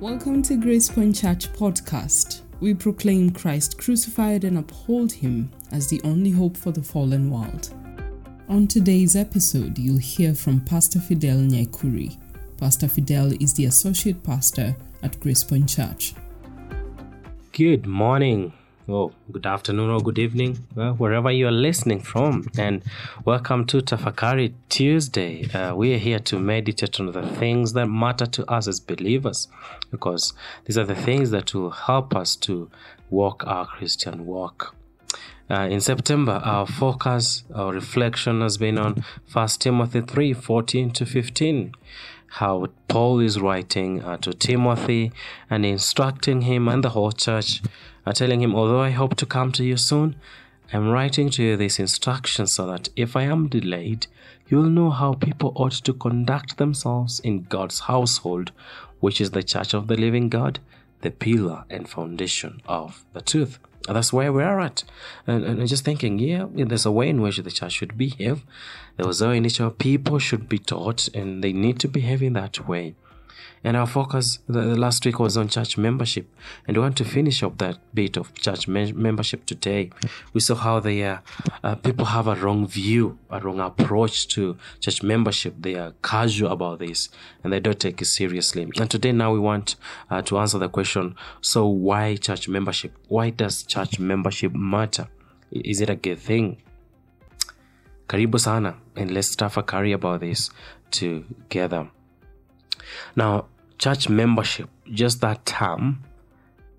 Welcome to Grace Point Church podcast. We proclaim Christ crucified and uphold him as the only hope for the fallen world. On today's episode, you'll hear from Pastor Fidel Nyaikuri. Pastor Fidel is the associate pastor at Grace Point Church. Good morning, oh, good afternoon, or good evening, well, wherever you are listening from, and welcome to Tafakari Tuesday. Uh, we are here to meditate on the things that matter to us as believers, because these are the things that will help us to walk our Christian walk. Uh, in September, our focus, our reflection has been on 1 Timothy 3 14 to 15. How Paul is writing uh, to Timothy and instructing him and the whole church, uh, telling him, Although I hope to come to you soon, I'm writing to you these instructions so that if I am delayed, you will know how people ought to conduct themselves in God's household, which is the church of the living God, the pillar and foundation of the truth. That's where we are at. And, and I'm just thinking, yeah, there's a way in which the church should behave. There was a way in which our people should be taught, and they need to behave in that way. And our focus the, last week was on church membership. And we want to finish up that bit of church me- membership today. We saw how the uh, uh, people have a wrong view, a wrong approach to church membership. They are casual about this and they don't take it seriously. And today, now we want uh, to answer the question so, why church membership? Why does church membership matter? Is it a good thing? Karibu sana, and let's tafakari about this together. Now, church membership, just that term,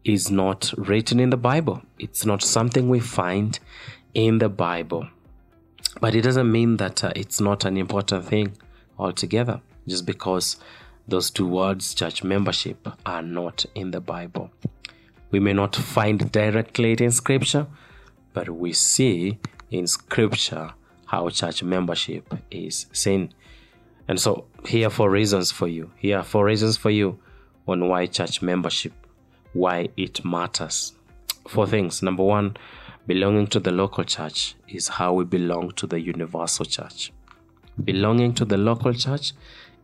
is not written in the Bible. It's not something we find in the Bible. But it doesn't mean that uh, it's not an important thing altogether, just because those two words, church membership, are not in the Bible. We may not find directly in Scripture, but we see in Scripture how church membership is seen. And so, here are four reasons for you. Here are four reasons for you on why church membership, why it matters. Four things. Number one, belonging to the local church is how we belong to the universal church. Belonging to the local church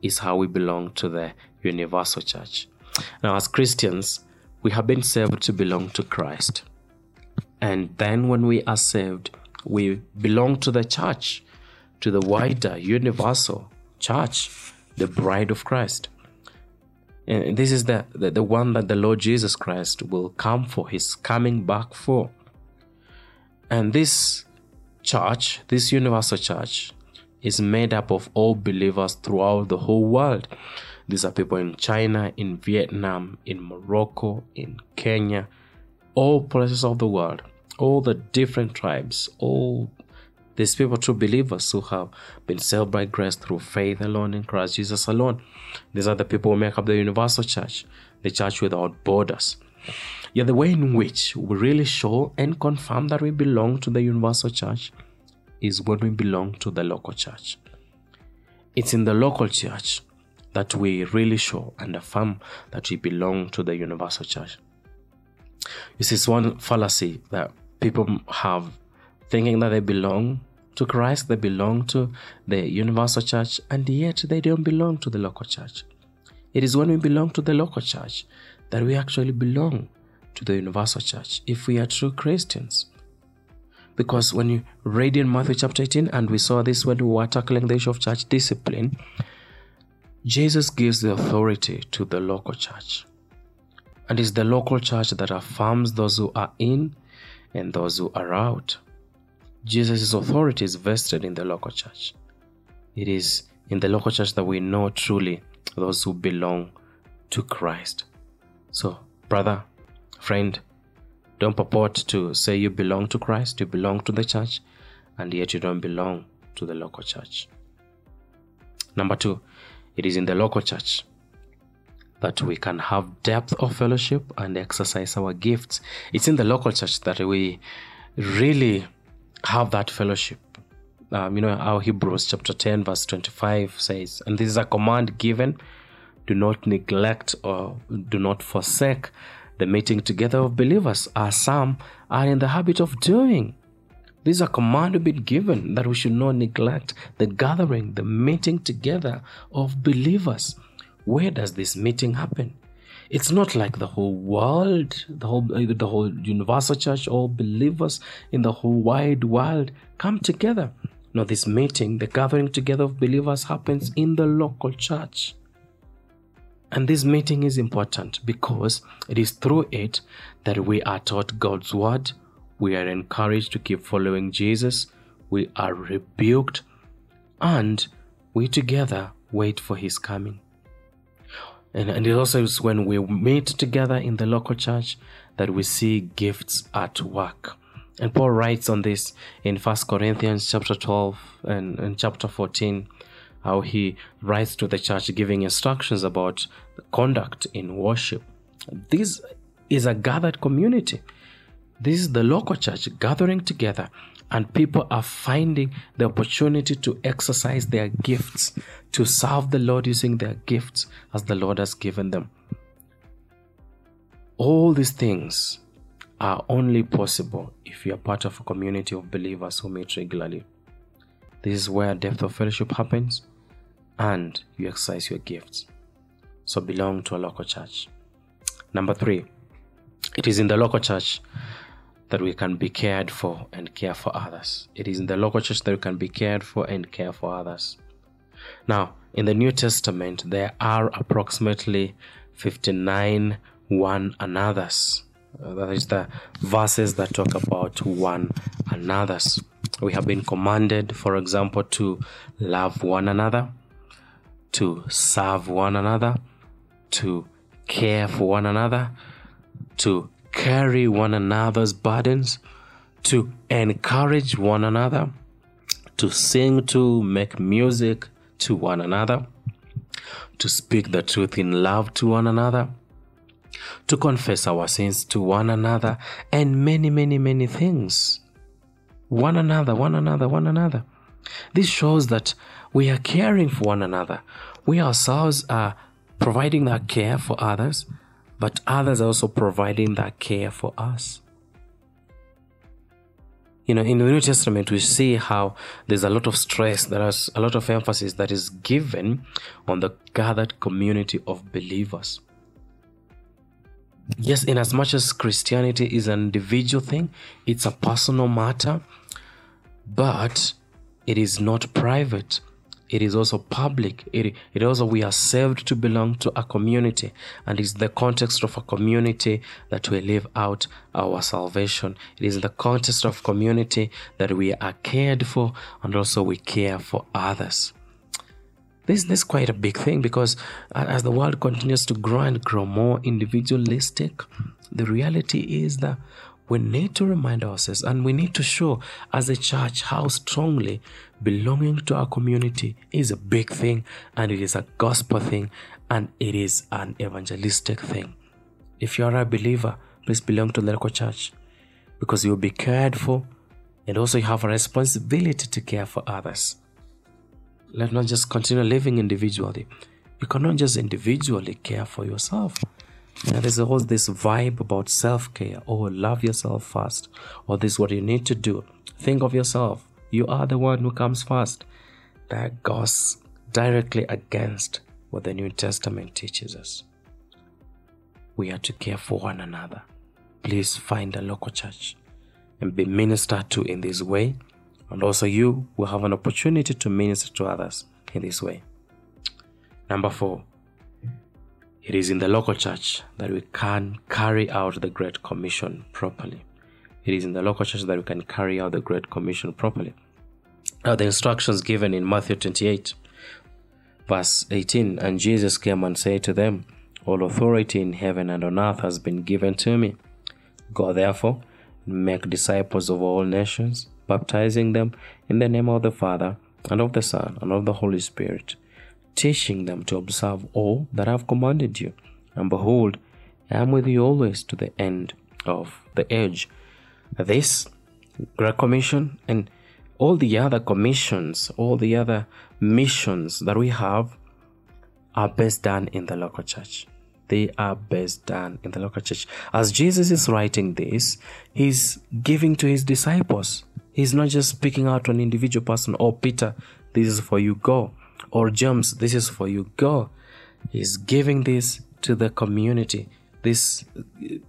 is how we belong to the universal church. Now, as Christians, we have been saved to belong to Christ. And then, when we are saved, we belong to the church, to the wider, universal church, the bride of Christ. And this is the, the, the one that the Lord Jesus Christ will come for, He's coming back for. And this church, this universal church, is made up of all believers throughout the whole world. These are people in China, in Vietnam, in Morocco, in Kenya, all places of the world, all the different tribes, all these people, true believers who have been saved by grace through faith alone in Christ Jesus alone. These are the people who make up the universal church, the church without borders. Yet the way in which we really show and confirm that we belong to the universal church is when we belong to the local church. It's in the local church that we really show and affirm that we belong to the universal church. This is one fallacy that people have thinking that they belong to Christ, they belong to the universal church, and yet they don't belong to the local church. It is when we belong to the local church that we actually belong to the universal church if we are true Christians. Because when you read in Matthew chapter 18, and we saw this when we were tackling the issue of church discipline, Jesus gives the authority to the local church. And it's the local church that affirms those who are in and those who are out. Jesus' authority is vested in the local church. It is in the local church that we know truly those who belong to Christ. So, brother, friend, don't purport to say you belong to Christ, you belong to the church, and yet you don't belong to the local church. Number two, it is in the local church that we can have depth of fellowship and exercise our gifts. It's in the local church that we really have that fellowship. Um, you know how Hebrews chapter 10, verse 25 says, and this is a command given do not neglect or do not forsake the meeting together of believers, as some are in the habit of doing. This is a command we've been given that we should not neglect the gathering, the meeting together of believers. Where does this meeting happen? It's not like the whole world, the whole uh, the whole universal church, all believers in the whole wide world come together. No, this meeting, the gathering together of believers happens in the local church. And this meeting is important because it is through it that we are taught God's word, we are encouraged to keep following Jesus, we are rebuked, and we together wait for his coming. And, and it also is when we meet together in the local church that we see gifts at work. And Paul writes on this in First Corinthians chapter 12 and, and chapter 14 how he writes to the church giving instructions about conduct in worship. This is a gathered community. This is the local church gathering together, and people are finding the opportunity to exercise their gifts, to serve the Lord using their gifts as the Lord has given them. All these things are only possible if you are part of a community of believers who meet regularly. This is where depth of fellowship happens and you exercise your gifts. So belong to a local church. Number three, it is in the local church that we can be cared for and care for others. It is in the local church that we can be cared for and care for others. Now, in the New Testament, there are approximately 59 one another's. Uh, that is the verses that talk about one another's. We have been commanded, for example, to love one another, to serve one another, to care for one another, to carry one another's burdens, to encourage one another, to sing to, make music to one another, to speak the truth in love to one another, to confess our sins to one another, and many, many, many things. One another, one another, one another. This shows that we are caring for one another. We ourselves are providing that care for others, but others are also providing that care for us. You know, in the New Testament, we see how there's a lot of stress, there is a lot of emphasis that is given on the gathered community of believers. Yes, in as much as Christianity is an individual thing, it's a personal matter, but it is not private it is also public. It, it also, we are saved to belong to a community, and it's the context of a community that we live out our salvation. It is the context of community that we are cared for, and also we care for others. This, this is quite a big thing because as the world continues to grow and grow more individualistic, the reality is that we need to remind ourselves and we need to show as a church how strongly belonging to our community is a big thing and it is a gospel thing and it is an evangelistic thing. If you are a believer, please belong to the local church because you'll be cared for and also you have a responsibility to care for others. Let not just continue living individually. You cannot just individually care for yourself. There's always this vibe about self care. Oh, love yourself first. Or this is what you need to do. Think of yourself. You are the one who comes first. That goes directly against what the New Testament teaches us. We are to care for one another. Please find a local church and be ministered to in this way. And also, you will have an opportunity to minister to others in this way. Number four, it is in the local church that we can carry out the Great Commission properly. It is in the local church that we can carry out the Great Commission properly. Now, the instructions given in Matthew 28, verse 18 And Jesus came and said to them, All authority in heaven and on earth has been given to me. Go therefore make disciples of all nations, baptizing them in the name of the Father, and of the Son, and of the Holy Spirit teaching them to observe all that I have commanded you. And behold, I am with you always to the end of the age. This Great Commission and all the other commissions, all the other missions that we have are best done in the local church. They are best done in the local church. As Jesus is writing this, he's giving to his disciples. He's not just speaking out to an individual person, oh, Peter, this is for you, go or James, this is for you. Go. He's giving this to the community, these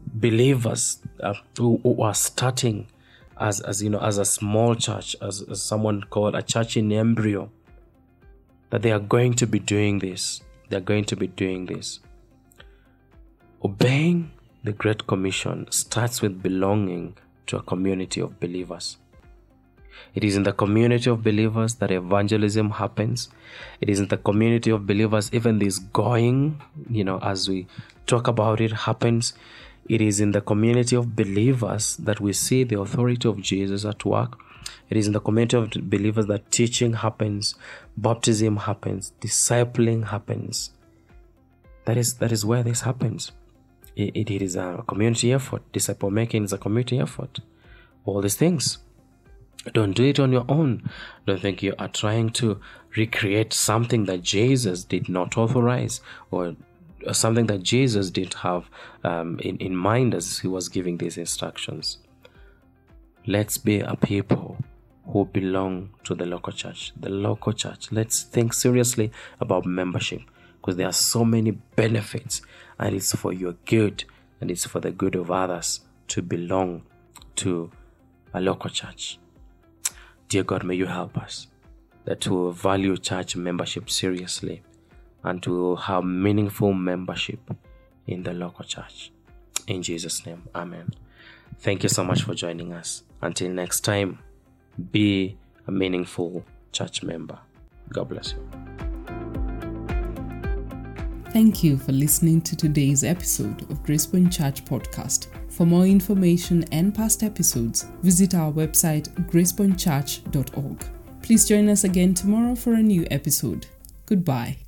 believers uh, who, who, are starting as, as you know as a small church, as, as someone called a church in embryo, that they are going to be doing this. They are going to be doing this. Obeying the Great Commission starts with belonging to a community of believers. It is in the community of believers that evangelism happens. It is in the community of believers, even this going, you know, as we talk about it, happens. It is in the community of believers that we see the authority of Jesus at work. It is in the community of believers that teaching happens, baptism happens, discipling happens. That is that is where this happens. it, it is a community effort. Disciple making is a community effort. All these things. Don't do it on your own. Don't think you are trying to recreate something that Jesus did not authorize or something that Jesus did have um, in, in mind as he was giving these instructions. Let's be a people who belong to the local church. The local church. Let's think seriously about membership because there are so many benefits and it's for your good and it's for the good of others to belong to a local church. Dear God, may you help us that to value church membership seriously and to have meaningful membership in the local church. In Jesus' name, Amen. Thank you so much for joining us. Until next time, be a meaningful church member. God bless you. Thank you for listening to today's episode of Gracepoint Church Podcast. For more information and past episodes, visit our website gracepointchurch.org. Please join us again tomorrow for a new episode. Goodbye.